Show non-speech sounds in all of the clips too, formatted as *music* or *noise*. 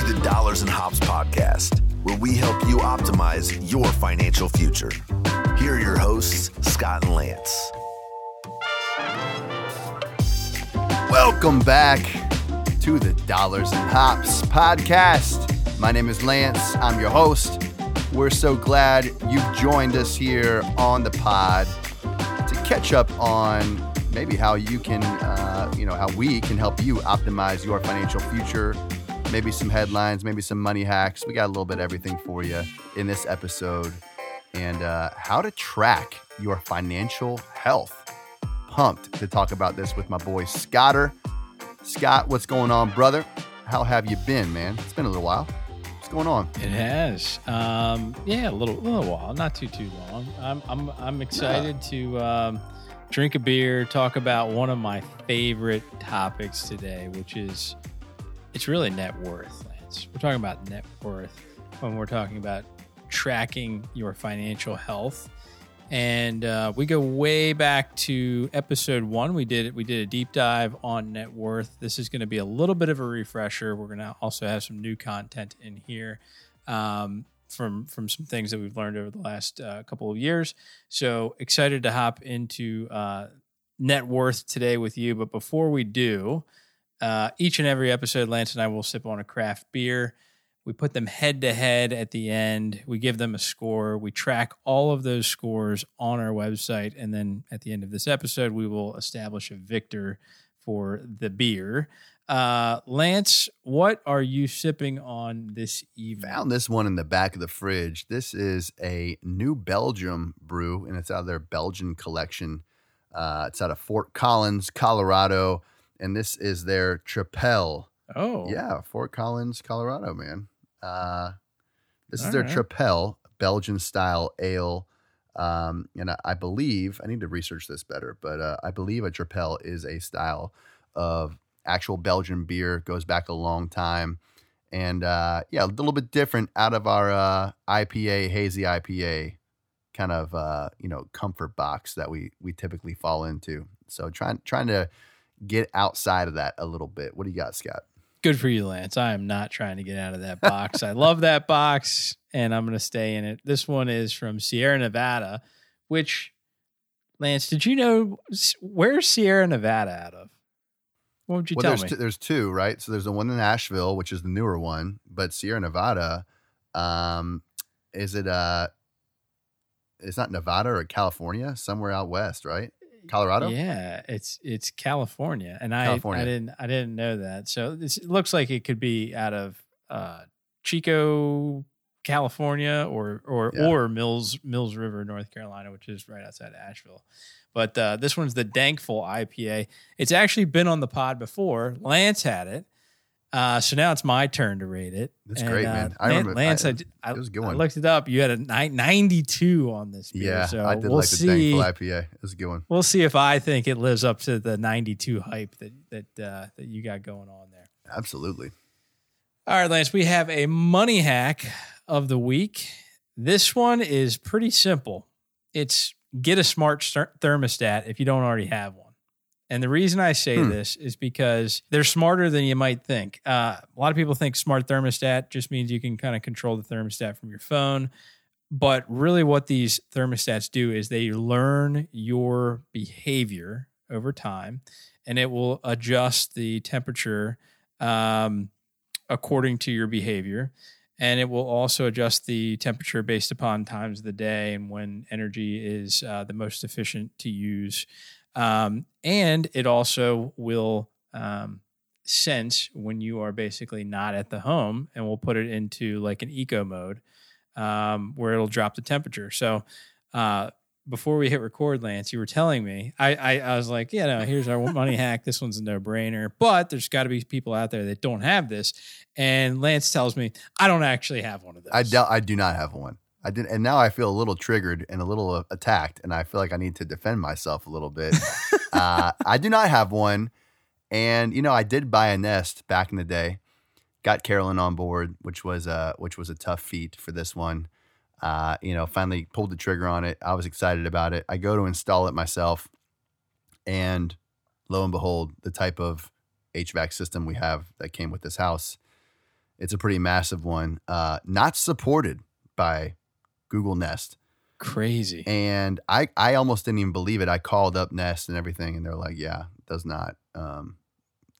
to the Dollars and Hops podcast, where we help you optimize your financial future. Here are your hosts, Scott and Lance. Welcome back to the Dollars and Hops podcast. My name is Lance. I'm your host. We're so glad you've joined us here on the pod to catch up on maybe how you can, uh, you know, how we can help you optimize your financial future. Maybe some headlines, maybe some money hacks. We got a little bit of everything for you in this episode, and uh, how to track your financial health. Pumped to talk about this with my boy Scotter. Scott, what's going on, brother? How have you been, man? It's been a little while. What's going on? It has. Um, yeah, a little, little while, not too too long. I'm I'm I'm excited to um, drink a beer, talk about one of my favorite topics today, which is it's really net worth, Lance. We're talking about net worth when we're talking about tracking your financial health. And uh, we go way back to episode one. We did we did a deep dive on net worth. This is going to be a little bit of a refresher. We're going to also have some new content in here um, from from some things that we've learned over the last uh, couple of years. So excited to hop into uh, net worth today with you. But before we do, uh, each and every episode, Lance and I will sip on a craft beer. We put them head to head at the end. We give them a score. We track all of those scores on our website. And then at the end of this episode, we will establish a victor for the beer. Uh, Lance, what are you sipping on this evening? Found this one in the back of the fridge. This is a New Belgium brew, and it's out of their Belgian collection. Uh, it's out of Fort Collins, Colorado, and this is their Trippel. Oh, Yeah, Fort Collins, Colorado, man. Uh, this is their right. Trippel Belgian style ale. Um, and I, I believe I need to research this better, but uh, I believe a Trippel is a style of actual Belgian beer. Goes back a long time, and uh, yeah, a little bit different out of our uh, IPA hazy IPA kind of uh, you know comfort box that we we typically fall into. So trying trying to get outside of that a little bit. What do you got, Scott? good for you, Lance. I am not trying to get out of that box. I love that box, and I'm going to stay in it. This one is from Sierra Nevada, which, Lance, did you know where's Sierra Nevada out of? What would you well, tell there's me? Two, there's two, right? So there's the one in Nashville, which is the newer one, but Sierra Nevada, um, is it uh, it's not Nevada or California, somewhere out west, right? Colorado. Yeah, it's it's California, and I California. I didn't I didn't know that. So this it looks like it could be out of uh, Chico, California, or or Yeah. or Mills Mills River, North Carolina, which is right outside Asheville. But uh, this one's the Dankful IPA. It's actually been on the pod before. Lance had it. Uh, so now it's my turn to rate it. That's And, great, uh, man. I Lan- remember- Lance. I- I, I, it was good I looked it up. You had a ni- 92 on this beer. Yeah, so I did we'll like the see. Thankful IPA. It was a good one. We'll see if I think it lives up to the 92 hype that that uh, that you got going on there. Absolutely. All right, Lance, we have a money hack of the week. This one is pretty simple. It's get a smart thermostat if you don't already have one. And the reason I say Hmm. this is because they're smarter than you might think. Uh, a lot of people think smart thermostat just means you can kind of control the thermostat from your phone. But really, what these thermostats do is they learn your behavior over time and it will adjust the temperature um, according to your behavior. And it will also adjust the temperature based upon times of the day and when energy is uh, the most efficient to use. Um, and it also will um, sense when you are basically not at the home and we'll put it into like an eco mode um, where it'll drop the temperature. So, uh, before we hit record, Lance, you were telling me, I, I, I was like, yeah, no, here's our money *laughs* hack. This one's a no brainer, but there's got to be people out there that don't have this. And Lance tells me, I don't actually have one of those. I do, I do not have one. I did, and now I feel a little triggered and a little uh, attacked, and I feel like I need to defend myself a little bit. *laughs* uh, I do not have one, and you know I did buy a Nest back in the day. Got Carolyn on board, which was a which was a tough feat for this one. Uh, you know, finally pulled the trigger on it. I was excited about it. I go to install it myself, and lo and behold, the type of HVAC system we have that came with this house It's a pretty massive one. Uh, not supported by Google Nest. Crazy. And I, I almost didn't even believe it. I called up Nest and everything, and they're like, "Yeah, it does not, um,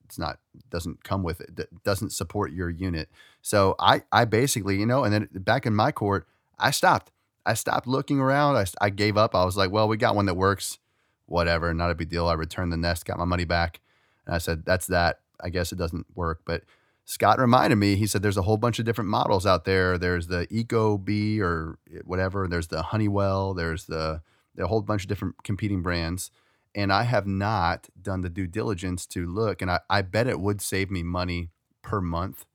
it's not, doesn't come with it, d- doesn't support your unit." So I, I basically, you know, and then back in my court, I stopped. I stopped looking around. I, I gave up. I was like, "Well, we got one that works, whatever, not a big deal." I returned the Nest, got my money back, and I said, "That's that. I guess it doesn't work." But Scott reminded me, he said there's a whole bunch of different models out there. There's the ecobee or whatever, there's the Honeywell, there's the, the whole bunch of different competing brands. And I have not done the due diligence to look. And I, I bet it would save me money per month.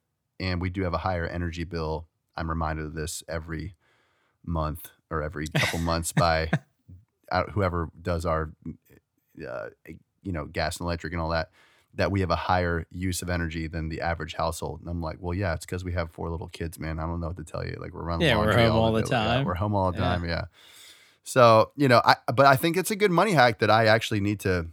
And we do have a higher energy bill. I'm reminded of this every month or every couple *laughs* months by uh, whoever does our, uh, you know, gas and electric and all that that we have a higher use of energy than the average household. And I'm like, well, yeah, it's because we have four little kids, man. I don't know what to tell you. Like we're running. Yeah, we're home all the day. Yeah, time. we're home all the Yeah. time. Yeah. So you know, I but I think it's a good money hack that I actually need to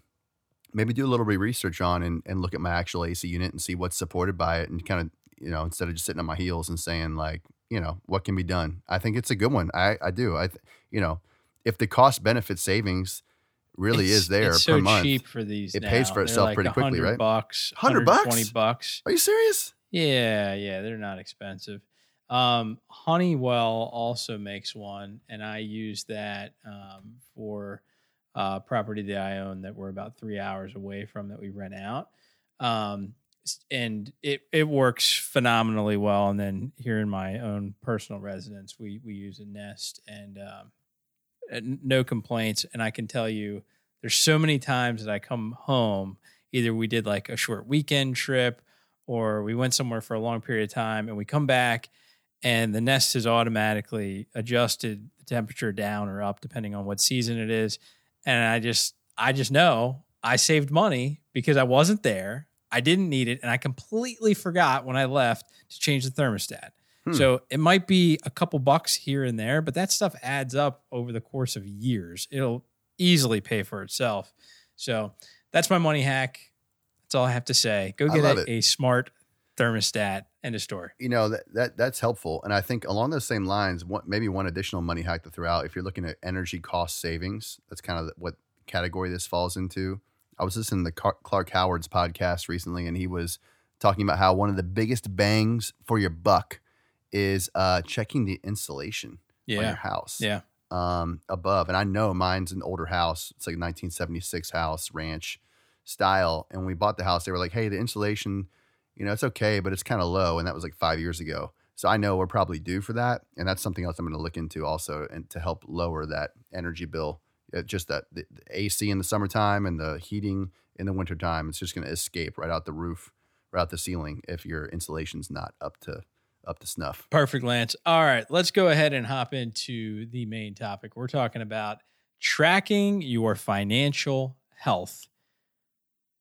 maybe do a little bit research on and, and look at my actual AC unit and see what's supported by it and kind of you know instead of just sitting on my heels and saying like you know what can be done. I think it's a good one. I I do. I you know if the cost benefit savings really It's- is there It's per so month. cheap for these. it pays for They're itself like pretty quickly, right? Bucks, 100 bucks? Twenty bucks. Are you serious? Yeah, yeah, they're not expensive. Um, Honeywell also makes one, and I use that um, for uh, property that I own that we're about three hours away from that we rent out. Um, and it it works phenomenally well. And then here in my own personal residence, we we use a Nest, and um, and Uh, no complaints. And I can tell you, there's so many times that I come home. Either we did like a short weekend trip or we went somewhere for a long period of time and we come back and the nest has automatically adjusted the temperature down or up depending on what season it is and i just i just know i saved money because i wasn't there i didn't need it and i completely forgot when i left to change the thermostat Hmm. so it might be a couple bucks here and there but that stuff adds up over the course of years it'll easily pay for itself so that's my money hack that's all I have to say. Go get a, a smart thermostat. End of story. you know that, that that's helpful and i think along those same lines one, maybe one additional money hack to throw out if you're looking at energy cost savings that's kind of what category this falls into i was listening to Car- clark howard's podcast recently and he was talking about how one of the biggest bangs for your buck is uh, checking the insulation on your house Yeah. um, above. And I know mine's an older house. It's like a 1976 house, ranch style. And when we bought the house, they were like, hey, the insulation, you know, it's okay, but it's kind of low. And that was like five years ago. So I know we're probably due for that. And that's something else I'm going to look into also and to help lower that energy bill. Uh, just that the, the AC in the summertime and the heating in the wintertime, it's just going to escape right out the roof, right out the ceiling if your insulation's not up to up to snuff. Perfect, Lance. All right, let's go ahead and hop into the main topic. We're talking about tracking your financial health.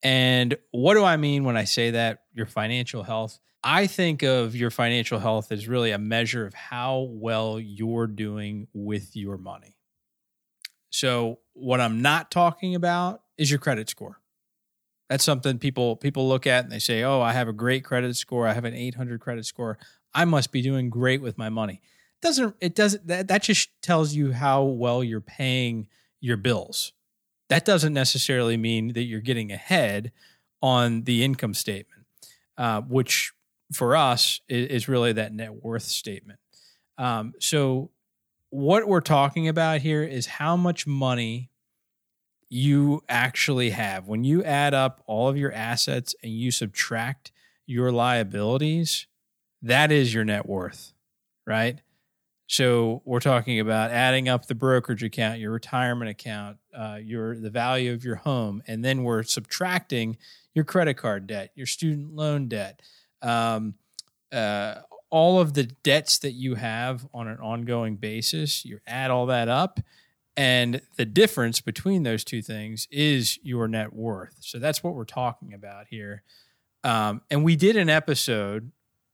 And what do I mean when I say that? Your financial health. I think of your financial health as really a measure of how well you're doing with your money. So, what I'm not talking about is your credit score. That's something people people look at and they say, "Oh, I have a great credit score. I have an 800 credit score. I must be doing great with my money." Doesn't it doesn't that, that just tells you how well you're paying your bills. That doesn't necessarily mean that you're getting ahead on the income statement, uh, which for us is, is really that net worth statement. Um, so, what we're talking about here is how much money you actually have. When you add up all of your assets and you subtract your liabilities, that is your net worth, right? So we're talking about adding up the brokerage account, your retirement account, uh, your the value of your home, and then we're subtracting your credit card debt, your student loan debt, um, uh, all of the debts that you have on an ongoing basis. You add all that up, and the difference between those two things is your net worth. So that's what we're talking about here. Um, and we did an episode,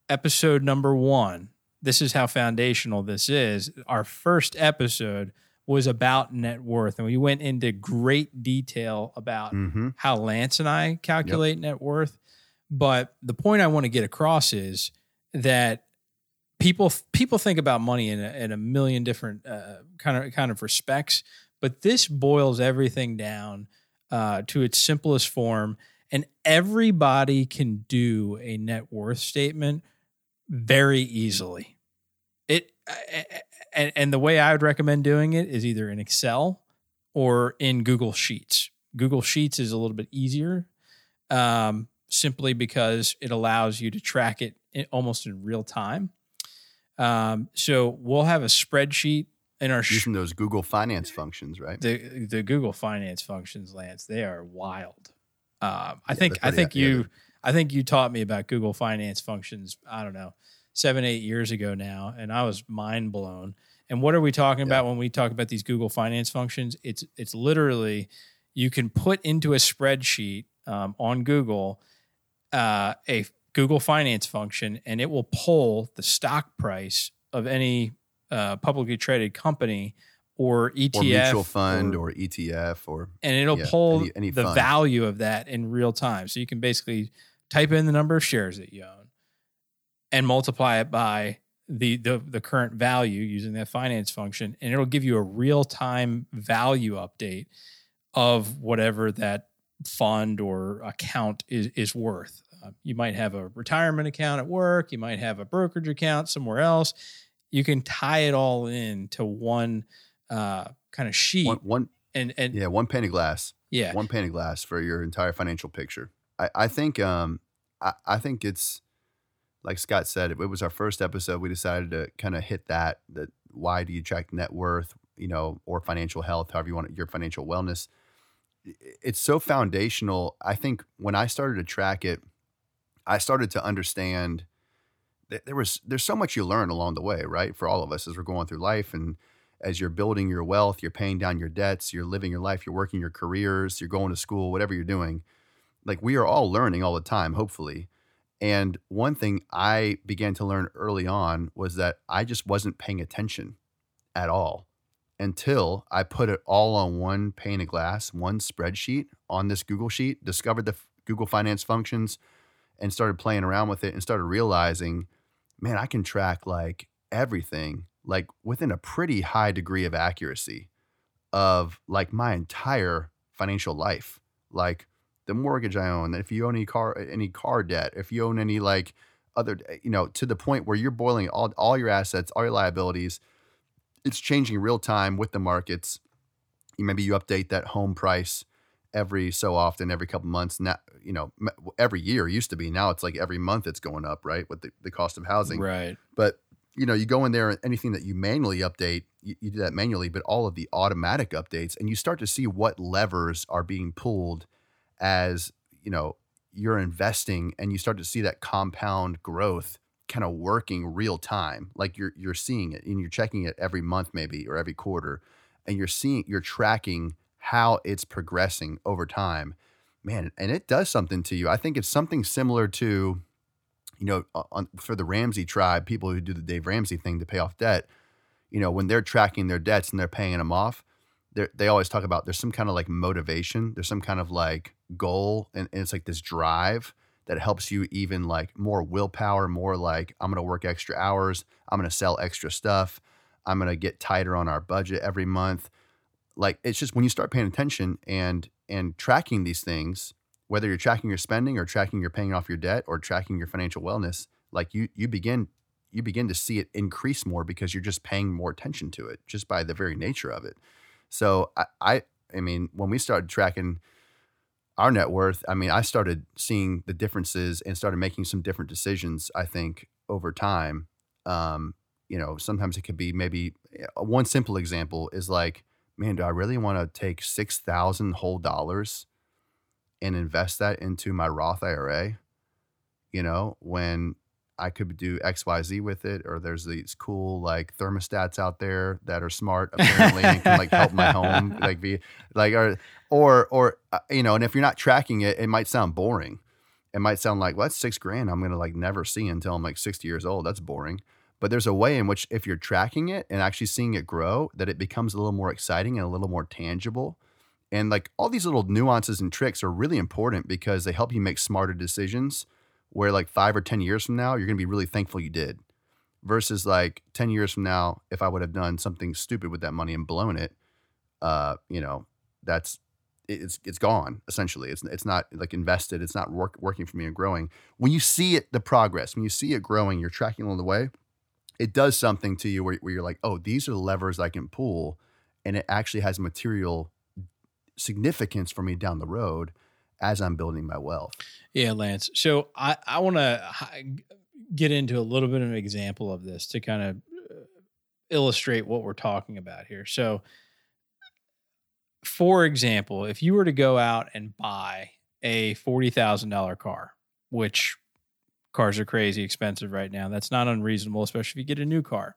episode number one. This is how foundational this is. Our first episode was about net worth, and we went into great detail about Mm-hmm. how Lance and I calculate net worth. But the point I want to get across is that people people think about money in a, in a million different uh, kind of kind of respects, but this boils everything down uh, to its simplest form, and everybody can do a net worth statement very easily. It and, and the way I would recommend doing it is either in Excel or in Google Sheets. Google Sheets is a little bit easier, um, simply because it allows you to track it in, almost in real time. Um, so we'll have a spreadsheet in our sh- Using those Google Finance functions, right? the the Google Finance functions, Lance. They are wild. Um, I Yeah, think I think you I think you taught me about Google Finance functions. I don't know seven eight years ago now, and I was mind blown. And what are we talking about when we talk about these Google Finance functions? It's it's literally you can put into a spreadsheet um, on Google uh, a Google Finance function, and it will pull the stock price of any uh, publicly traded company or ETF or mutual fund or or, ETF or and it'll Yeah, pull any- any the fund. value of that in real time. So you can basically type in the number of shares that you own and multiply it by the the, the current value using that finance function, and it'll give you a real time value update of whatever that fund or account is is worth. Uh, you might have a retirement account at work. You might have a brokerage account somewhere else. You can tie it all in to one uh, kind of sheet, one, one and and yeah, one pane of glass. yeah, one pane of glass for your entire financial picture. I, I think um I, I think it's like Scott said, it was our first episode. We decided to kind of hit that that why do you track net worth, you know, or financial health, however you want it, your financial wellness. It's so foundational. I think when I started to track it, I started to understand that there was there's so much you learn along the way, right? For all of us as we're going through life and as you're building your wealth, you're paying down your debts, you're living your life, you're working your careers, you're going to school, whatever you're doing. Like we are all learning all the time, hopefully. And one thing I began to learn early on was that I just wasn't paying attention at all until I put it all on one pane of glass, one spreadsheet on this Google sheet, discovered the Google Finance functions and started playing around with it and started realizing, man, I can track like everything like within a pretty high degree of accuracy of like my entire financial life. Like the mortgage I own, if you own any car any car debt, if you own any like other you know, to the point where you're boiling all all your assets, all your liabilities, it's changing real time with the markets. Maybe you update that home price every so often, every couple months. Now, you know, every year used to be. Now it's like every month it's going up, right? With the, the cost of housing. right. But you know, you go in there and anything that you manually update, you, you do that manually, but all of the automatic updates, and you start to see what levers are being pulled as you know you're investing, and you start to see that compound growth kind of working real time, like you're you're seeing it and you're checking it every month, maybe or every quarter, and you're seeing you're tracking how it's progressing over time, man, and it does something to you. I think it's something similar to you know, on, for the Ramsey tribe, people who do the Dave Ramsey thing to pay off debt, you know, when they're tracking their debts and they're paying them off, they always talk about there's some kind of like motivation, there's some kind of like goal, and, and it's like this drive that helps you even like more willpower, more like I'm gonna work extra hours, I'm gonna sell extra stuff, I'm gonna get tighter on our budget every month. Like it's just when you start paying attention and and tracking these things, whether you're tracking your spending or tracking your paying off your debt or tracking your financial wellness, like you you begin you begin to see it increase more because you're just paying more attention to it just by the very nature of it. So I I, I mean when we started tracking our net worth, I mean I started seeing the differences and started making some different decisions. I think over time, um, you know, sometimes it could be maybe uh, one simple example is like, man, do I really want to take six thousand whole dollars? and invest that into my Roth IRA, you know, when I could do XYZ with it, or there's these cool like thermostats out there that are smart apparently and can like help my home *laughs* like be like or or or uh, you know, and if you're not tracking it, it might sound boring. It might sound like, well, that's six grand I'm gonna like never see until I'm like 60 years old. That's boring. But there's a way in which if you're tracking it and actually seeing it grow, that it becomes a little more exciting and a little more tangible. And like all these little nuances and tricks are really important because they help you make smarter decisions where like five or 10 years from now, you're going to be really thankful you did versus like 10 years from now, if I would have done something stupid with that money and blown it, uh, you know, that's, it's it's gone essentially. It's it's not like invested. It's not work, working for me and growing. When you see it, the progress, when you see it growing, you're tracking along the way. It does something to you where, where you're like, oh, these are the levers I can pull, and it actually has material significance for me down the road as I'm building my wealth. Yeah, Lance. So I, I want to get into a little bit of an example of this to kind of uh, illustrate what we're talking about here. So, for example, if you were to go out and buy a $40,000 car, which cars are crazy expensive right now, that's not unreasonable, especially if you get a new car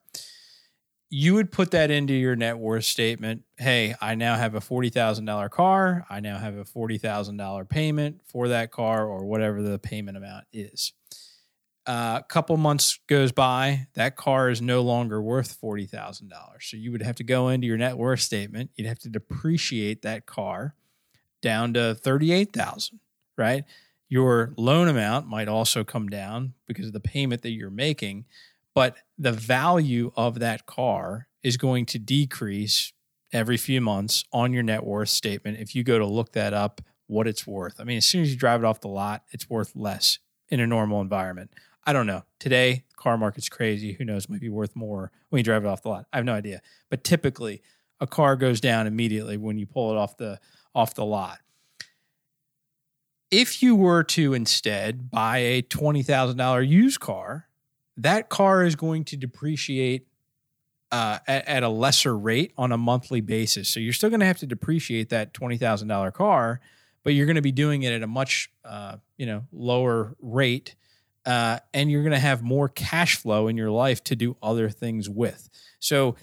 you would put that into your net worth statement. Hey, I now have a $40,000 car. I now have a $40,000 payment for that car or whatever the payment amount is. A uh, couple months goes by, that car is no longer worth $40,000. So you would have to go into your net worth statement. You'd have to depreciate that car down to 38,000, right? Your loan amount might also come down because of the payment that you're making but the value of that car is going to decrease every few months on your net worth statement if you go to look that up what it's worth. I mean, as soon as you drive it off the lot, it's worth less in a normal environment. I don't know. Today, car market's crazy. Who knows? Might be worth more when you drive it off the lot. I have no idea. But typically, a car goes down immediately when you pull it off the off the lot. If you were to instead buy a $20,000 used car that car is going to depreciate uh, at, at, a lesser rate on a monthly basis. So you're still going to have to depreciate that twenty thousand dollar car, but you're going to be doing it at a much uh, you know lower rate, uh, and you're going to have more cash flow in your life to do other things with. So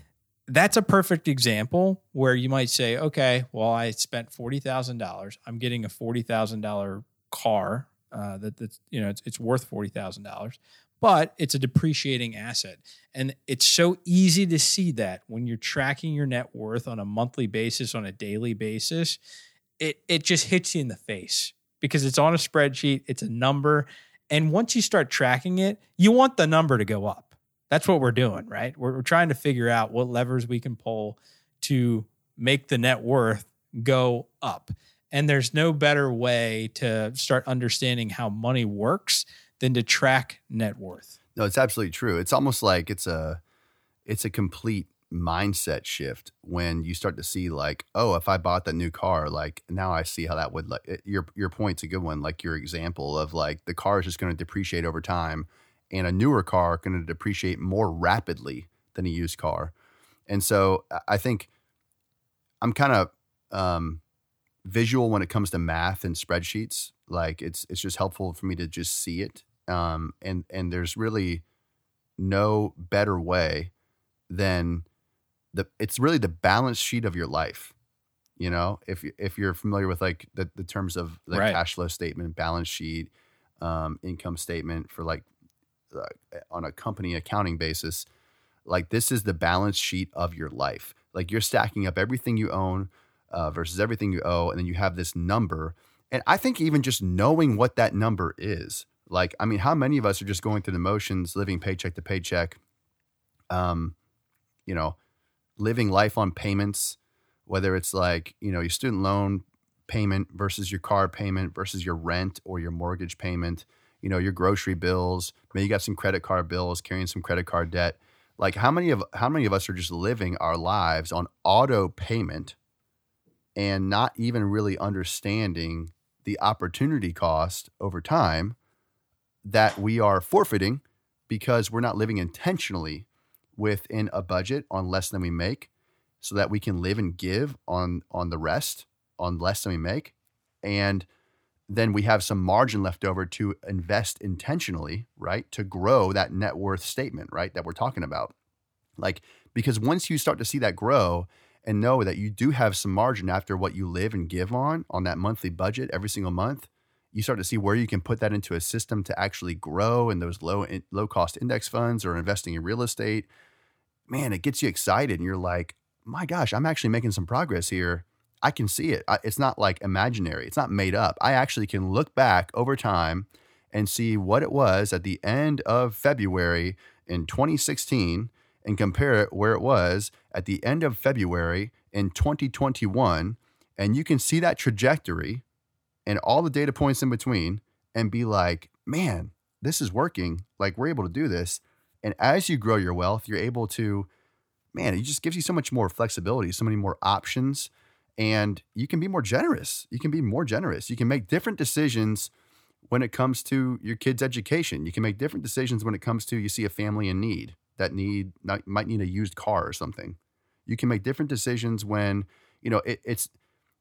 that's a perfect example where you might say, okay, well, I spent forty thousand dollars. I'm getting a forty thousand dollar car uh, that that's you know it's, it's worth forty thousand dollars but it's a depreciating asset. And it's so easy to see that when you're tracking your net worth on a monthly basis, on a daily basis, it, it just hits you in the face because it's on a spreadsheet, it's a number. And once you start tracking it, you want the number to go up. That's what we're doing, right? We're, we're trying to figure out what levers we can pull to make the net worth go up. And there's no better way to start understanding how money works than to track net worth. No, it's absolutely true. It's almost like it's a it's a complete mindset shift when you start to see like, oh, if I bought that new car, like now I see how that would like your your point's a good one. Like your example of like the car is just going to depreciate over time, and a newer car going to depreciate more rapidly than a used car. And so I think I'm kind of um, visual when it comes to math and spreadsheets. Like it's it's just helpful for me to just see it um, and and there's really no better way than the it's really the balance sheet of your life you know? If if you're familiar with like the, the terms of the right. cash flow statement balance sheet um, income statement for like uh, on a company accounting basis like this is the balance sheet of your life. Like you're stacking up everything you own uh, versus everything you owe and then you have this number. And i think even just knowing what that number is like, I mean, how many of us are just going through the motions, living paycheck to paycheck, um, you know, living life on payments, whether it's like, you know, your student loan payment versus your car payment versus your rent or your mortgage payment, you know, your grocery bills, maybe you got some credit card bills, carrying some credit card debt. Like how many of how many of us are just living our lives on auto payment and not even really understanding the opportunity cost over time that we are forfeiting because we're not living intentionally within a budget on less than we make so that we can live and give on on the rest on less than we make. And then we have some margin left over to invest intentionally right to grow that net worth statement right that we're talking about. Like because once you start to see that grow and know that you do have some margin after what you live and give on on that monthly budget every single month you start to see where you can put that into a system to actually grow in those low low cost index funds or investing in real estate man it gets you excited and you're like my gosh i'm actually making some progress here. I can see it. It's not like imaginary. It's not made up. I actually can look back over time and see what it was at the end of February in 2016 and compare it where it was at the end of February in 2021. And you can see that trajectory and all the data points in between and be like, man, this is working. Like we're able to do this. And as you grow your wealth, you're able to, man, it just gives you so much more flexibility, so many more options. And you can be more generous. You can be more generous. You can make different decisions when it comes to your kids' education. You can make different decisions when it comes to you see a family in need that need might need a used car or something. You can make different decisions when you know it, it's.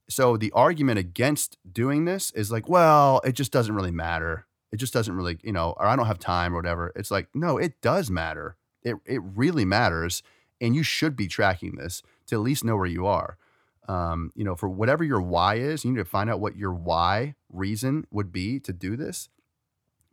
So the argument against doing this is like, well, it just doesn't really matter. It just doesn't really, you know, or I don't have time or whatever. It's like, no, it does matter. It it really matters, and you should be tracking this to at least know where you are. Um, you know, for whatever your why is, you need to find out what your why reason would be to do this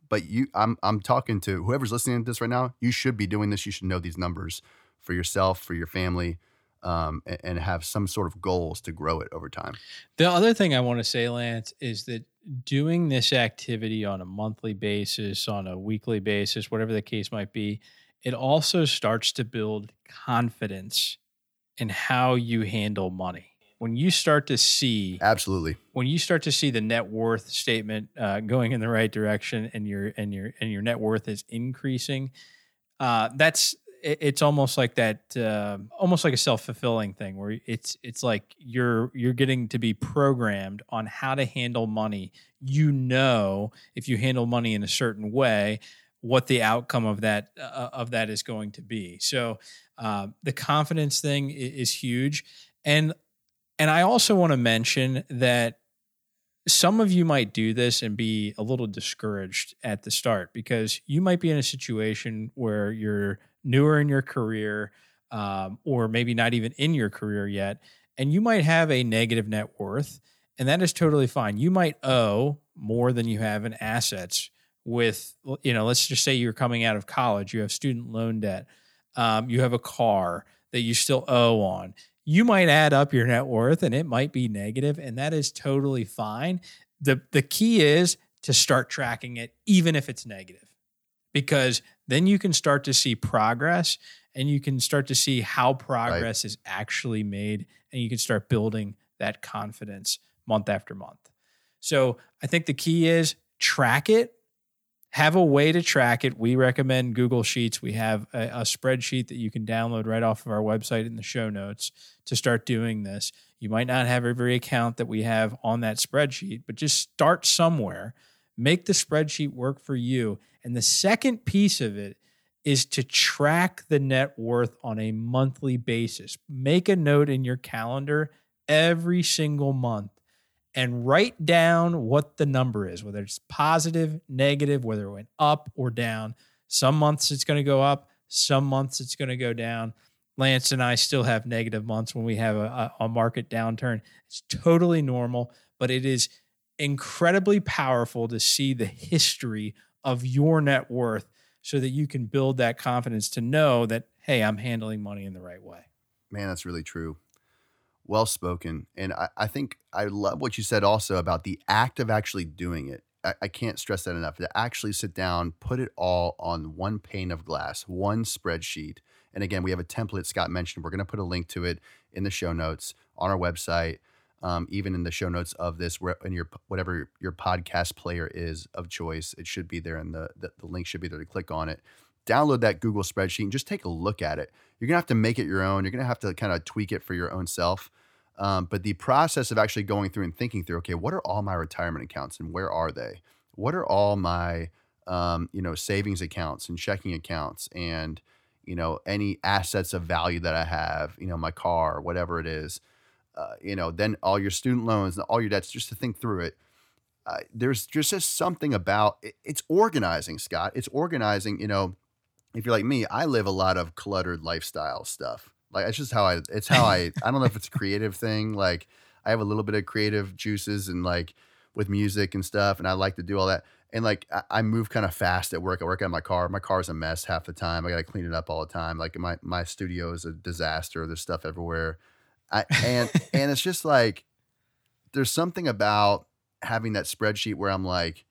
but you I'm I'm talking to whoever's listening to this right now, you should be doing this. You should know these numbers for yourself, for your family, um, and, and, have some sort of goals to grow it over time. The other thing I want to say, Lance, is that doing this activity on a monthly basis, on a weekly basis, whatever the case might be, it also starts to build confidence in how you handle money when you start to see absolutely when you start to see the net worth statement uh, going in the right direction and your and your and your net worth is increasing, uh, that's it's almost like that uh, almost like a self fulfilling thing where it's it's like you're you're getting to be programmed on how to handle money. You know if you handle money in a certain way what the outcome of that uh, of that is going to be. So uh, the confidence thing is huge. And and I also want to mention that some of you might do this and be a little discouraged at the start because you might be in a situation where you're newer in your career um, or maybe not even in your career yet and you might have a negative net worth and that is totally fine you might owe more than you have in assets with you know let's just say you're coming out of college you have student loan debt um, you have a car that you still owe on you might add up your net worth and it might be negative, and that is totally fine. The, the key is to start tracking it, even if it's negative, because then you can start to see progress and you can start to see how progress right. is actually made, and you can start building that confidence month after month. So I think the key is track it have a way to track it. We recommend Google Sheets. We have a, a, spreadsheet that you can download right off of our website in the show notes to start doing this. You might not have every account that we have on that spreadsheet, but just start somewhere. Make the spreadsheet work for you. And the second piece of it is to track the net worth on a monthly basis. Make a note in your calendar every single month and write down what the number is, whether it's positive, negative, whether it went up or down. Some months it's going to go up, some months it's going to go down. Lance and I still have negative months when we have a, a market downturn. It's totally normal, but it is incredibly powerful to see the history of your net worth so that you can build that confidence to know that, hey, I'm handling money in the right way. Man, that's really true well spoken. And I, I, think I love what you said also about the act of actually doing it. I, I, can't stress that enough to actually sit down, put it all on one pane of glass, one spreadsheet. And again, we have a template Scott mentioned. We're going to put a link to it in the show notes on our website, um, even in the show notes of this, where in your whatever your podcast player is of choice, it should be there, and the, the the link should be there to click on it download that Google spreadsheet and just take a look at it. You're gonna have to make it your own. You're gonna have to kind of tweak it for your own self. Um, but the process of actually going through and thinking through, okay, what are all my retirement accounts and where are they? What are all my um, you know savings accounts and checking accounts and you know any assets of value that I have, you know my car, whatever it is, uh, you know then all your student loans and all your debts, just to think through it. Uh, there's just just something about it, it's organizing, Scott. It's organizing. You know, if you're like me, I live a lot of cluttered lifestyle stuff. Like it's just how I. It's how I. I don't know if it's a creative thing. Like I have a little bit of creative juices and like with music and stuff, and I like to do all that. And like I, I move kind of fast at work. I work on my car. My car's a mess half the time. I got to clean it up all the time. Like my my studio is a disaster. There's stuff everywhere. I, and *laughs* and it's just like there's something about having that spreadsheet where I'm like,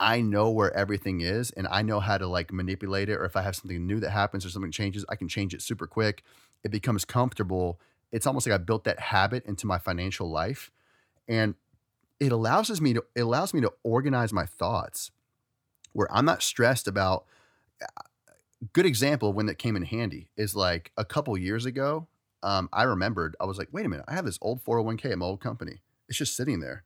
I know where everything is and I know how to like manipulate it. Or if I have something new that happens or something changes, I can change it super quick. It becomes comfortable. It's almost like I built that habit into my financial life. And it allows me to it allows me to organize my thoughts where I'm not stressed about uh, good example of when that came in handy is like a couple years ago. Um, I remembered I was like, wait a minute, I have this old 401k at my old company. It's just sitting there.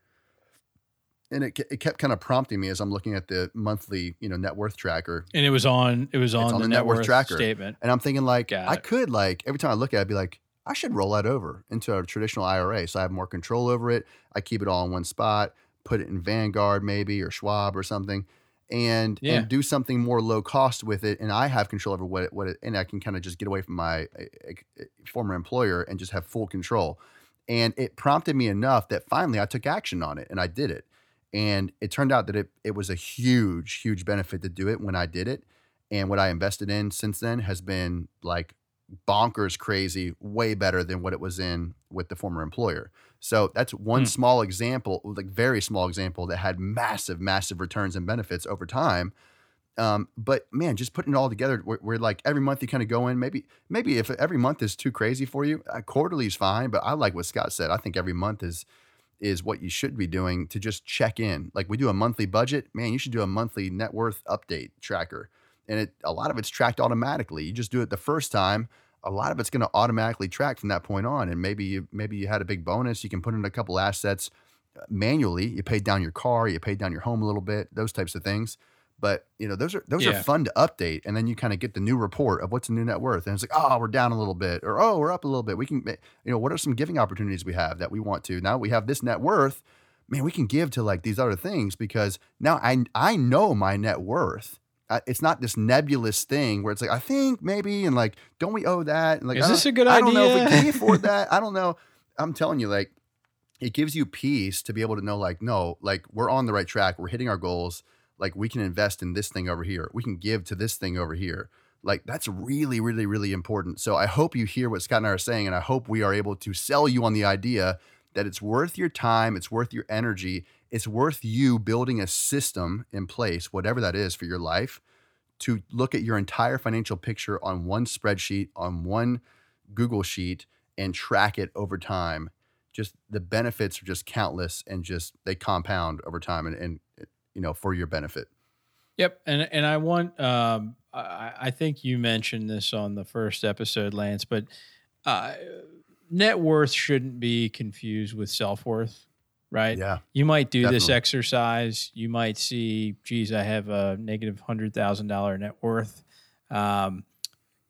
And it, it kept kind of prompting me as I'm looking at the monthly, you know, net worth tracker. And it was on it was on, on the, the net net worth worth tracker. statement. And I'm thinking like Got I it. could like every time I look at it, I'd be like, I should roll that over into a traditional IRA. So I have more control over it. I keep it all in one spot, put it in Vanguard maybe or Schwab or something. And, Yeah. and do something more low cost with it, and I have control over what it, what it, and I can kind of just get away from my uh, former employer and just have full control. And it prompted me enough that finally I took action on it and I did it. And it turned out that it it was a huge, huge benefit to do it when I did it. And what I invested in since then has been like bonkers crazy, way better than what it was in with the former employer. So that's one Hmm. small example, like very small example that had massive, massive returns and benefits over time. Um, but man, just putting it all together, where like every month you kind of go in. Maybe, maybe if every month is too crazy for you, uh, quarterly is fine. But I like what Scott said. I think every month is is what you should be doing to just check in. Like we do a monthly budget, man, you should do a monthly net worth update tracker. And it a lot of it's tracked automatically. You just do it the first time. A lot of it's going to automatically track from that point on. And maybe you maybe you had a big bonus. You can put in a couple assets uh, manually. You paid down your car, you paid down your home a little bit, those types of things. But you know, those are those Yeah. are fun to update. And then you kind of get the new report of what's the new net worth. And it's like, oh, we're down a little bit, or oh, we're up a little bit. We can, you know, what are some giving opportunities we have that we want to? Now we have this net worth. Man, we can give to like these other things because now I I know my net worth. I, it's not this nebulous thing where it's like I think maybe and like don't we owe that and like Is this a good I don't know if we idea? can afford *laughs* that. I don't know. I'm telling you, like it gives you peace to be able to know like no like we're on the right track we're hitting our goals like we can invest in this thing over here we can give to this thing over here like that's really really really important so i hope you hear what scott and i are saying and i hope we are able to sell you on the idea that it's worth your time it's worth your energy it's worth you building a system in place whatever that is for your life to look at your entire financial picture on one spreadsheet on one google sheet and track it over time. Just the benefits are just countless and just they compound over time and, and you know for your benefit. Yep, and and I want um I, I think you mentioned this on the first episode, Lance, but uh, net worth shouldn't be confused with self worth, right? yeah You might do this exercise. You might see, geez, I have a negative hundred thousand dollar net worth. Um,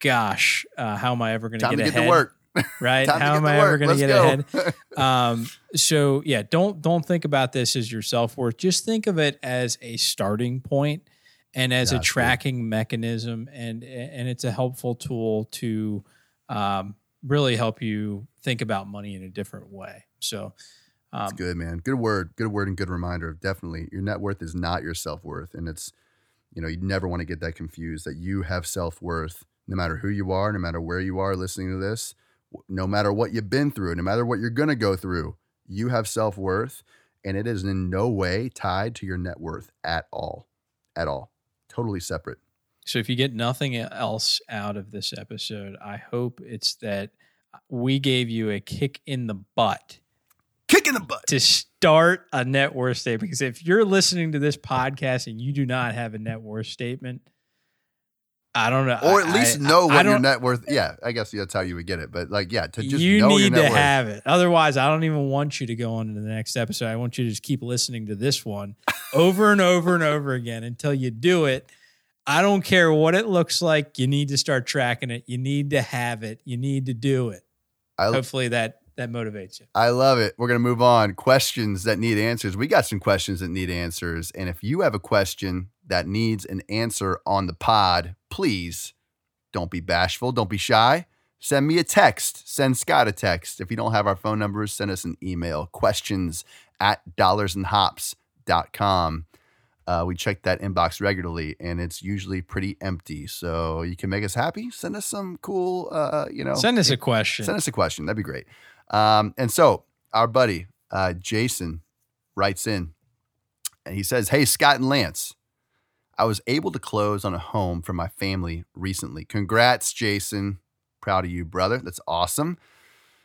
gosh, uh, how am I ever going get to *laughs* get ahead? to work Right? how am I ever going to get ahead? um, so yeah, don't don't think about this as your self worth. Just think of it as a starting point and as Yeah, a tracking mechanism, and and it's a helpful tool to um, really help you think about money in a different way. So. Um, It's good, man. Good word. Good word and good reminder. Definitely. Your net worth is not your self worth. And it's, you know, you never want to get that confused that you have self worth no matter who you are, no matter where you are listening to this, no matter what you've been through, no matter what you're going to go through, you have self worth. And it is in no way tied to your net worth at all. At all. Totally separate. So if you get nothing else out of this episode, I hope it's that uh, we gave you a kick in the butt Kick in the butt. to start a net worth statement. Because if you're listening to this podcast and you do not have a net worth statement, I don't know. Or at I- least know I what your net worth. Yeah, I guess that's how you would get it. But like, yeah, to just you know need to worth. have it. Otherwise, I don't even want you to go on to the next episode. I want you to just keep listening to this one over and over and over again until you do it. I don't care what it looks like. You need to start tracking it. You need to have it. You need to do it. I, Hopefully that that motivates you. I love it. We're going to move on. Questions that need answers. We got some questions that need answers. And if you have a question that needs an answer on the pod, please don't be bashful. Don't be shy. Send me a text. Send Scott a text. If you don't have our phone numbers, send us an email. Questions at dollarsandhops.com. Uh, we check that inbox regularly and it's usually pretty empty. So you can make us happy. Send us some cool, uh, you know, Send us a question. Send us a question. That'd be great. Um, and so our buddy uh, Jason writes in And he says, Hey, Scott and Lance, I was able to close on a home for my family recently. Congrats, Jason. Proud of you, brother. That's awesome.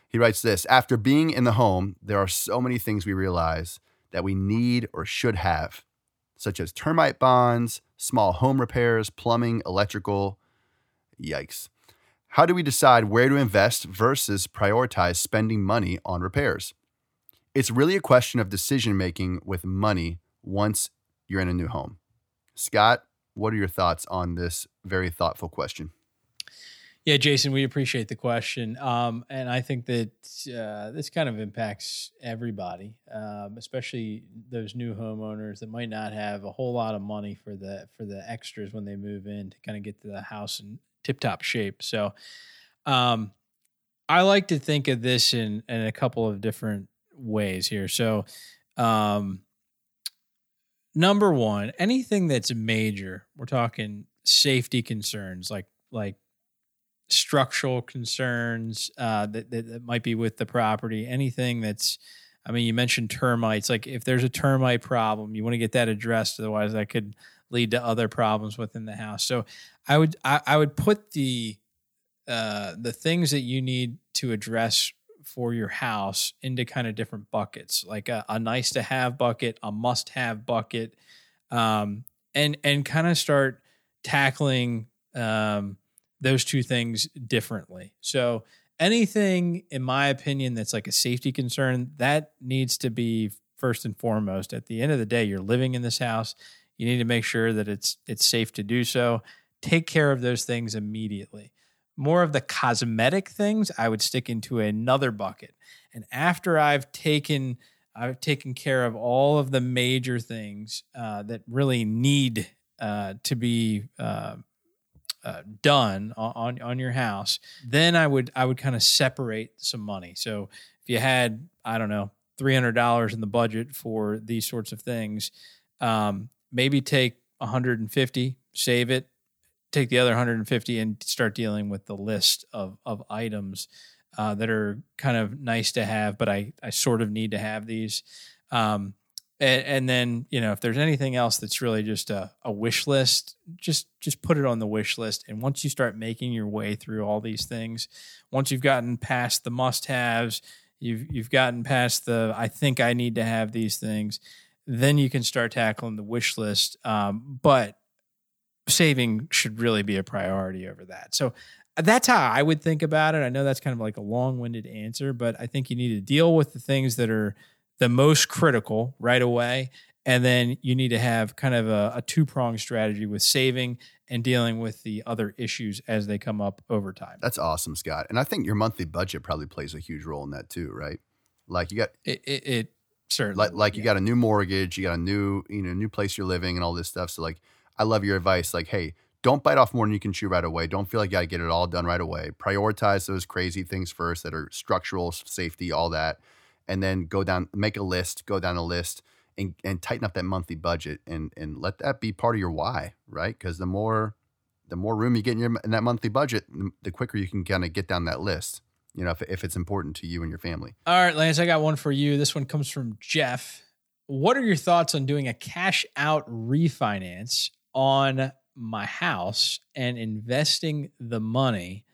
He writes this After being in the home, there are so many things we realize that we need or should have, such as termite bonds, small home repairs, plumbing, electrical. Yikes. How do we decide where to invest versus prioritize spending money on repairs? It's really a question of decision making with money once you're in a new home. Scott, what are your thoughts on this very thoughtful question? Yeah, Jason, we appreciate the question, um, and I think that uh, this kind of impacts everybody, um, especially those new homeowners that might not have a whole lot of money for the for the extras when they move in to kind of get to the house in tip top shape. So, um, I like to think of this in in a couple of different ways here. So, um, number one, anything that's major, we're talking safety concerns like like structural concerns uh, that, that, that might be with the property, anything that's I mean, you mentioned termites. Like if there's a termite problem, you want to get that addressed. Otherwise, that could lead to other problems within the house. So I would I, I would put the uh, the things that you need to address for your house into kind of different buckets, like a, a nice to have bucket, a must have bucket, um, and and kind of start tackling um, those two things differently. So anything, in my opinion, that's like a safety concern, that needs to be first and foremost. At the end of the day, you're living in this house. You need to make sure that it's it's safe to do so. Take care of those things immediately. More of the cosmetic things, I would stick into another bucket. And after I've taken I've taken care of all of the major things uh, that really need uh, to be uh, uh, done on on your house, then I would I would kind of separate some money. So if you had I don't know three hundred dollars in the budget for these sorts of things, um, maybe take 150, save it, take the other 150 and start dealing with the list of of items uh, that are kind of nice to have, but I I sort of need to have these. Um, and, and, then you know if there's anything else that's really just a, a wish list, just just put it on the wish list. And once you start making your way through all these things, once you've gotten past the must haves, you've you've gotten past the I think I need to have these things, then you can start tackling the wish list. Um, but saving should really be a priority over that. So that's how I would think about it. I know that's kind of like a long-winded answer, but I think you need to deal with the things that are the most critical right away, and then you need to have kind of a, a two-pronged strategy with saving and dealing with the other issues as they come up over time. That's awesome, Scott. And I think your monthly budget probably plays a huge role in that too, right? Like you got it, it, it certainly like like yeah. you got a new mortgage, you got a new you know new place you're living, and all this stuff. So like I love your advice. Like, hey, don't bite off more than you can chew right away. Don't feel like you got to get it all done right away. Prioritize those crazy things first that are structural, safety, all that. And then go down, make a list, go down a list and, and tighten up that monthly budget and, and let that be part of your why, right? Because the more, the more room you get in, your, in that monthly budget, the quicker you can kind of get down that list, you know, if, if it's important to you and your family. All right, Lance, I got one for you. This one comes from Jeff. What are your thoughts on doing a cash out refinance on my house and investing the money.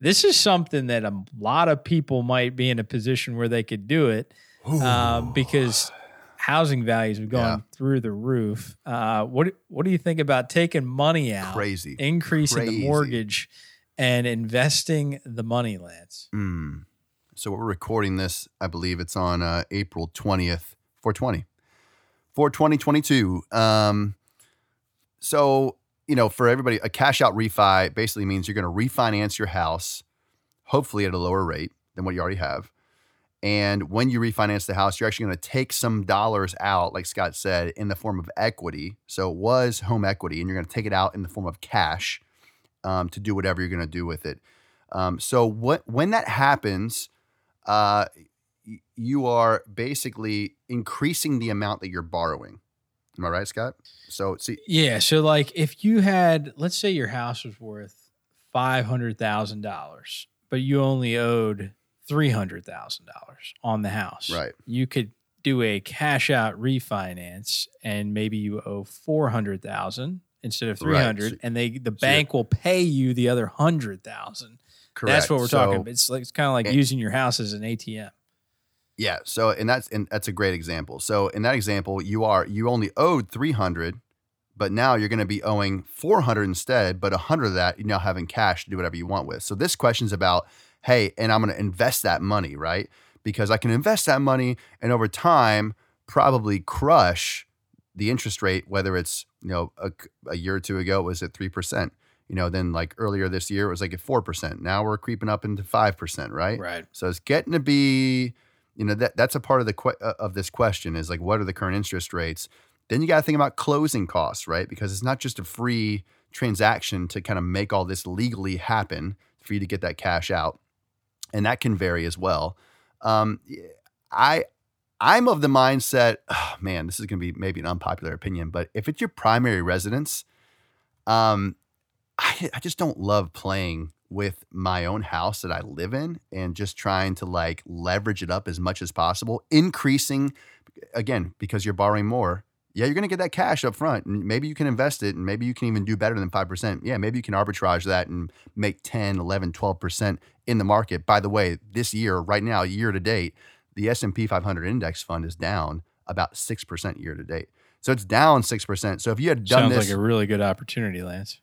This is something that a lot of people might be in a position where they could do it um, because housing values have gone yeah. through the roof. Uh, what What do you think about taking money out, crazy, increasing crazy. the mortgage, and investing the money, Lance? Mm. So we're recording this. I believe it's on uh, April twentieth, four twenty, for twenty twenty two. Um, so, you know, for everybody, a cash out refi basically means you're going to refinance your house, hopefully at a lower rate than what you already have. And when you refinance the house, you're actually going to take some dollars out, like Scott said, in the form of equity. So it was home equity, and you're going to take it out in the form of cash um, to do whatever you're going to do with it. Um, so what when that happens, uh, you are basically increasing the amount that you're borrowing. Am I right, Scott? So see, yeah. So like, if you had, let's say, your house was worth five hundred thousand dollars, but you only owed three hundred thousand dollars on the house, right? You could do a cash out refinance and maybe you owe 400,000 instead of Right. 300 So- and they the bank will pay you the other 100,000. Correct. That's what we're So- talking about. It's like it's kind of like and- using your house as an ATM. Yeah. So, and that's and that's a great example. So, in that example, you are you only owed three hundred, but now you're going to be owing four hundred instead. But a hundred of that you now having cash to do whatever you want with. So, this question is about, hey, and I'm going to invest that money, right? Because I can invest that money, and over time, probably crush the interest rate, whether it's you know a, a year or two ago it was at three percent. You know, then like earlier this year it was like at four percent. Now we're creeping up into five percent, right? Right. So it's getting to be, you know, that that's a part of the que- uh, of this question is like, what are the current interest rates? Then you got to think about closing costs, right? Because it's not just a free transaction to kind of make all this legally happen for you to get that cash out, and that can vary as well. Um, I I'm of the mindset, oh, man, this is going to be maybe an unpopular opinion, but if it's your primary residence, um, I, I just don't love playing with my own house that I live in and just trying to like leverage it up as much as possible, increasing again because you're borrowing more. Yeah, you're going to get that cash up front and maybe you can invest it and maybe you can even do better than 5%. Yeah, maybe you can arbitrage that and make 10, 11, 12% in the market. By the way, this year right now, year to date, the S&P 500 index fund is down about 6% year to date. So it's down 6%. So if you had done Sounds this like a really good opportunity, Lance.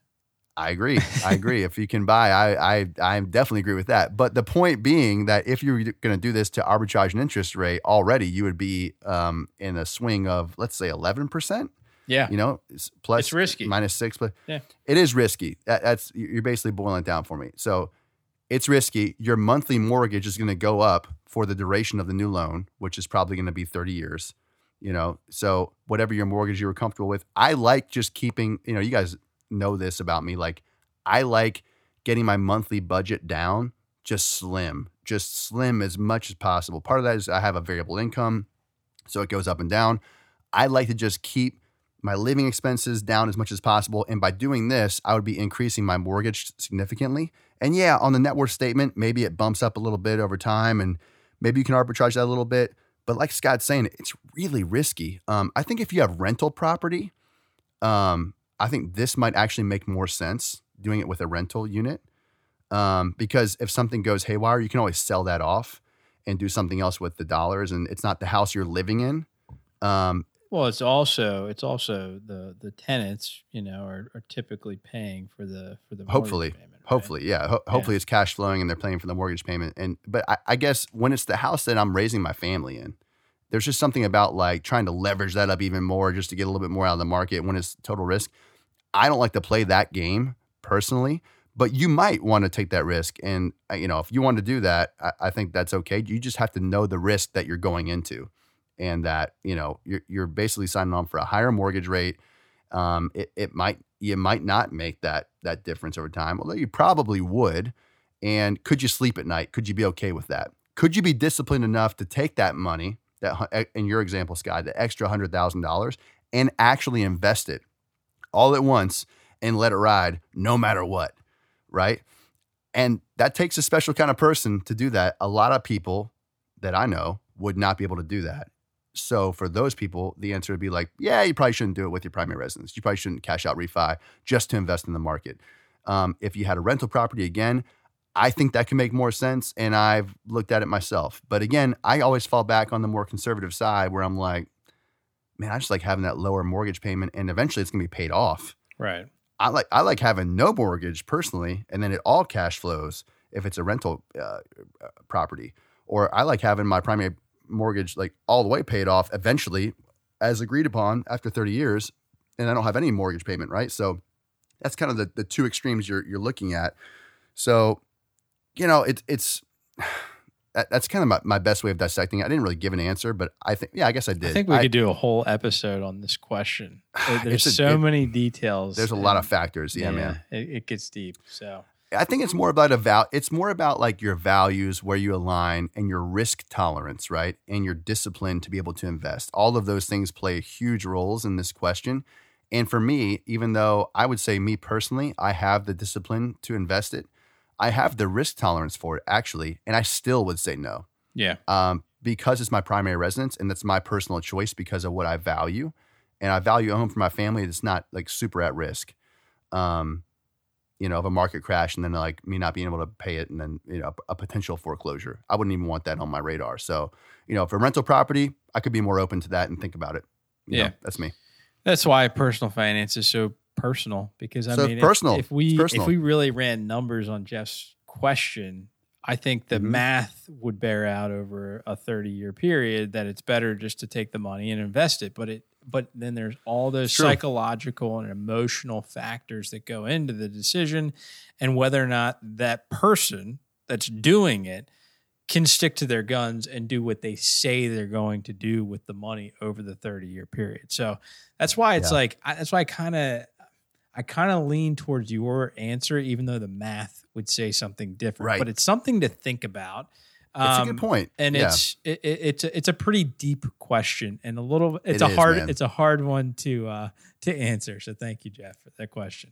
I agree. I agree. if you can buy, I, I I definitely agree with that. But the point being that if you're going to do this to arbitrage an interest rate already, you would be um, in a swing of let's say eleven percent. Yeah. You know, plus It's risky. minus six, but Yeah. it is risky. That, that's you're basically boiling it down for me. So it's risky. Your monthly mortgage is going to go up for the duration of the new loan, which is probably going to be 30 years. You know, so whatever your mortgage you were comfortable with, I like just keeping. You know, you guys know this about me. Like, I like getting my monthly budget down just slim, just slim as much as possible. Part of that is I have a variable income, so it goes up and down. I like to just keep my living expenses down as much as possible. And by doing this, I would be increasing my mortgage significantly. And yeah, on the net worth statement, maybe it bumps up a little bit over time and maybe you can arbitrage that a little bit. But like Scott's saying, it's really risky. Um, I think if you have rental property, um, I think this might actually make more sense doing it with a rental unit. Um, because if something goes haywire, you can always sell that off and do something else with the dollars. And it's not the house you're living in. Um, Well, it's also it's also the the tenants, you know, are, are typically paying for the for the mortgage hopefully payment, right? hopefully yeah Ho- hopefully it's cash flowing and they're paying for the mortgage payment and but I, I guess when it's the house that i'm raising my family in there's just something about like trying to leverage that up even more just to get a little bit more out of the market when it's total risk i don't like to play that game personally but you might want to take that risk. And uh, you know if you want to do that I, I think that's okay. You just have to know the risk that you're going into and that you know you're, you're basically signing on for a higher mortgage rate. Um, it, it might you might not make that that difference over time although you probably would. And could you sleep at night? Could you be okay with that? Could you be disciplined enough to take that money that in your example Sky, the extra $100000 and actually invest it all at once and let it ride no matter what right and that takes a special kind of person to do that a lot of people that i know would not be able to do that so for those people, the answer would be like, yeah, you probably shouldn't do it with your primary residence. You probably shouldn't cash out refi just to invest in the market. Um, if you had a rental property, again, I think that can make more sense. And I've looked at it myself. But again, I always fall back on the more conservative side where I'm like, man, I just like having that lower mortgage payment and eventually it's gonna be paid off. Right. I like I like having no mortgage personally, and then it all cash flows if it's a rental uh, uh, property. Or I like having my primary mortgage like all the way paid off eventually, as agreed upon after 30 years, and I don't have any mortgage payment, right? So that's kind of the, the two extremes you're you're looking at. So, you know, it, it's that, that's kind of my, my best way of dissecting. it. I didn't really give an answer, but I think yeah, I guess I did. I think we could do a whole episode on this question. *sighs* There's a- so it- many details. There's a lot of factors. Yeah, man. It, it gets deep. So I think it's more about a val. It's more about like your values, where you align, and your risk tolerance, right, and your discipline to be able to invest. All of those things play huge roles in this question. And for me, even though I would say me personally, I have the discipline to invest it, I have the risk tolerance for it actually, and I still would say no yeah, um, because it's my primary residence and that's my personal choice because of what I value. And I value a home for my family that's not like super at risk. Um, you know, of a market crash and then like me not being able to pay it and then, you know, a potential foreclosure. I wouldn't even want that on my radar. So, you know, for rental property, I could be more open to that and think about it. You Yeah. know, that's me. That's why personal finance is so personal because I So mean, if- personal. If, we personal. if we really ran numbers on Jeff's question, I think the Mhm. math would bear out over a thirty year period that it's better just to take the money and invest it. But it but then there's all those true. psychological and emotional factors that go into the decision and whether or not that person that's doing it can stick to their guns and do what they say they're going to do with the money over the 30 year period. So that's why it's Yeah. like I, that's why I kind of I kind of lean towards your answer, even though the math would say something different. Right. But it's something to think about. It's a Um, good and Yeah. it's it, it, it's a, it's a pretty deep question and a little it's It a is, hard man. it's a hard one to uh to answer. So thank you, Jeff, for that question.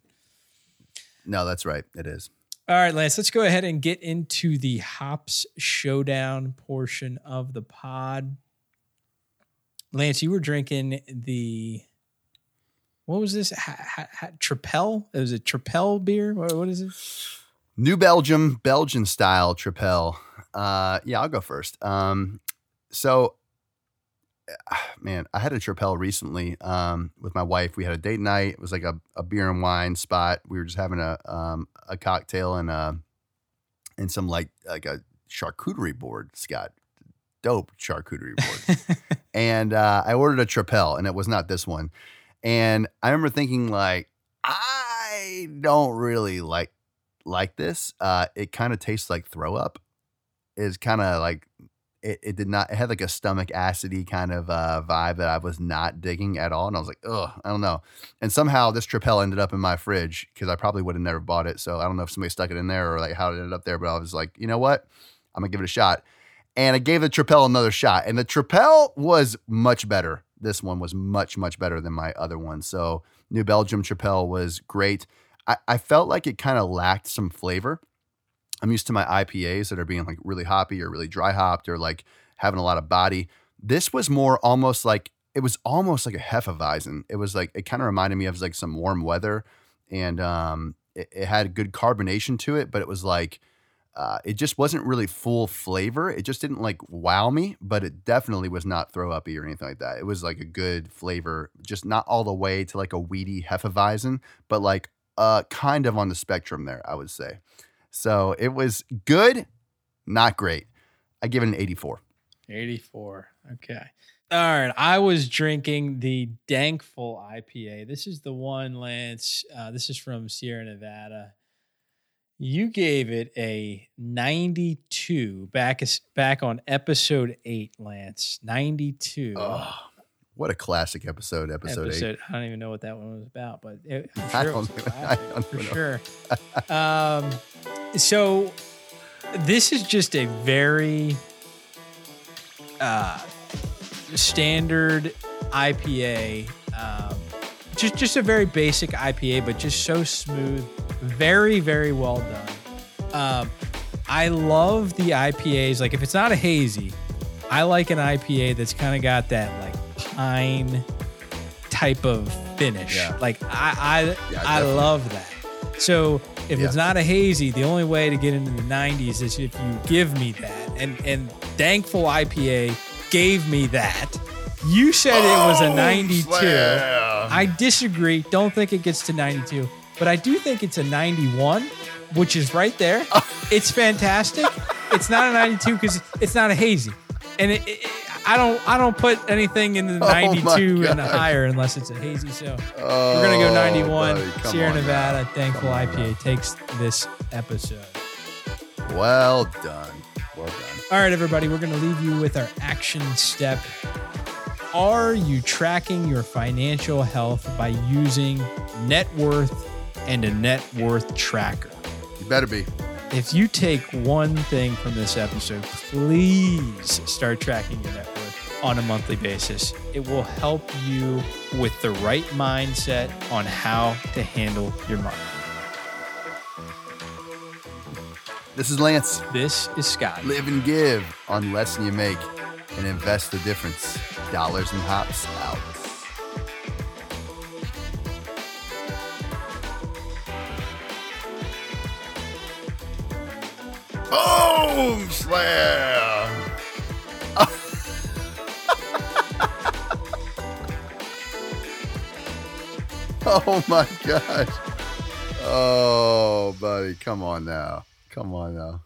no, that's right. It is. All right, Lance, let's go ahead and get into the hops showdown portion of the pod. Lance, you were drinking the what was this? Ha, ha, ha, Tripel? It was a Tripel beer. What, what is it? New Belgium, Belgian style Tripel. Uh, yeah, I'll go first. Um, so, man, I had a Tripel recently um, with my wife. We had a date night. It was like a, a beer and wine spot. We were just having a um, a cocktail and uh, and some like like a charcuterie board, Scott. Dope charcuterie board. *laughs* and uh, I ordered a Tripel, and it was not this one. And I remember thinking like, I don't really like like this. Uh, it kind of tastes like throw up. It's kind of like it, it did not. It had like a stomach acidy kind of uh, vibe that I was not digging at all. And I was like, ugh, I don't know. And somehow this Tripel ended up in my fridge because I probably would have never bought it. So I don't know if somebody stuck it in there or like how it ended up there. But I was like, you know what? I'm gonna give it a shot. And I gave the Tripel another shot. And the Tripel was much better. This one was much, much better than my other one. So New Belgium Tripel was great. I, I felt like it kind of lacked some flavor. I'm used to my IPAs that are being like really hoppy or really dry hopped or like having a lot of body. This was more almost like it was almost like a Hefeweizen. It was like it kind of reminded me of like some warm weather, and um, it, it had good carbonation to it, but it was like uh, it just wasn't really full flavor. It just didn't like wow me, but it definitely was not throw uppy or anything like that. It was like a good flavor, just not all the way to like a weedy Hefeweizen, but like uh, kind of on the spectrum there, I would say. So it was good, not great. I give it an 84. 84. Okay. All right. I was drinking the Dankful IPA. This is the one, Lance. Uh, this is from Sierra Nevada. You gave it a 92 back back on episode 8, Lance. 92. Oh, what a classic episode, episode, eight. I don't even know what that one was about, but it, I'm I sure it was don't- I don't for know. sure. um, so this is just a very uh, standard IPA. Um, just just a very basic IPA, but just so smooth, very very well done. Um, I love the IPAs. Like if it's not a hazy, I like an IPA that's kind of got that like pine type of finish. Yeah. Like I I, Yeah, I love that. So if Yeah. it's not a hazy, the only way to get into the 90s is if you give me that. And and Dankful IPA gave me that. You said it was a 92. I disagree. Don't think it gets to 92, but I do think it's a 91, which is right there. *laughs* it's fantastic. It's not a 92 because it's not a hazy, and it, it- I don't I don't put anything in the *laughs* Oh 92 and God. higher unless it's a hazy. So Oh, we're gonna go 91. buddy, Sierra on. Nevada, Dankful on IPA takes this episode. Well done. Well done. All right, everybody, we're going to leave you with our action step. Are you tracking your financial health by using net worth and a net worth tracker? You better be. If you take one thing from this episode, please start tracking your net worth on a monthly basis. It will help you with the right mindset on how to handle your money. This is Lance. This is Scott. Live and give on less than you make. and invest the difference. Dollars and hops out. Boom! Slam! *laughs* oh my gosh. Oh, buddy. Come on now. Come on now.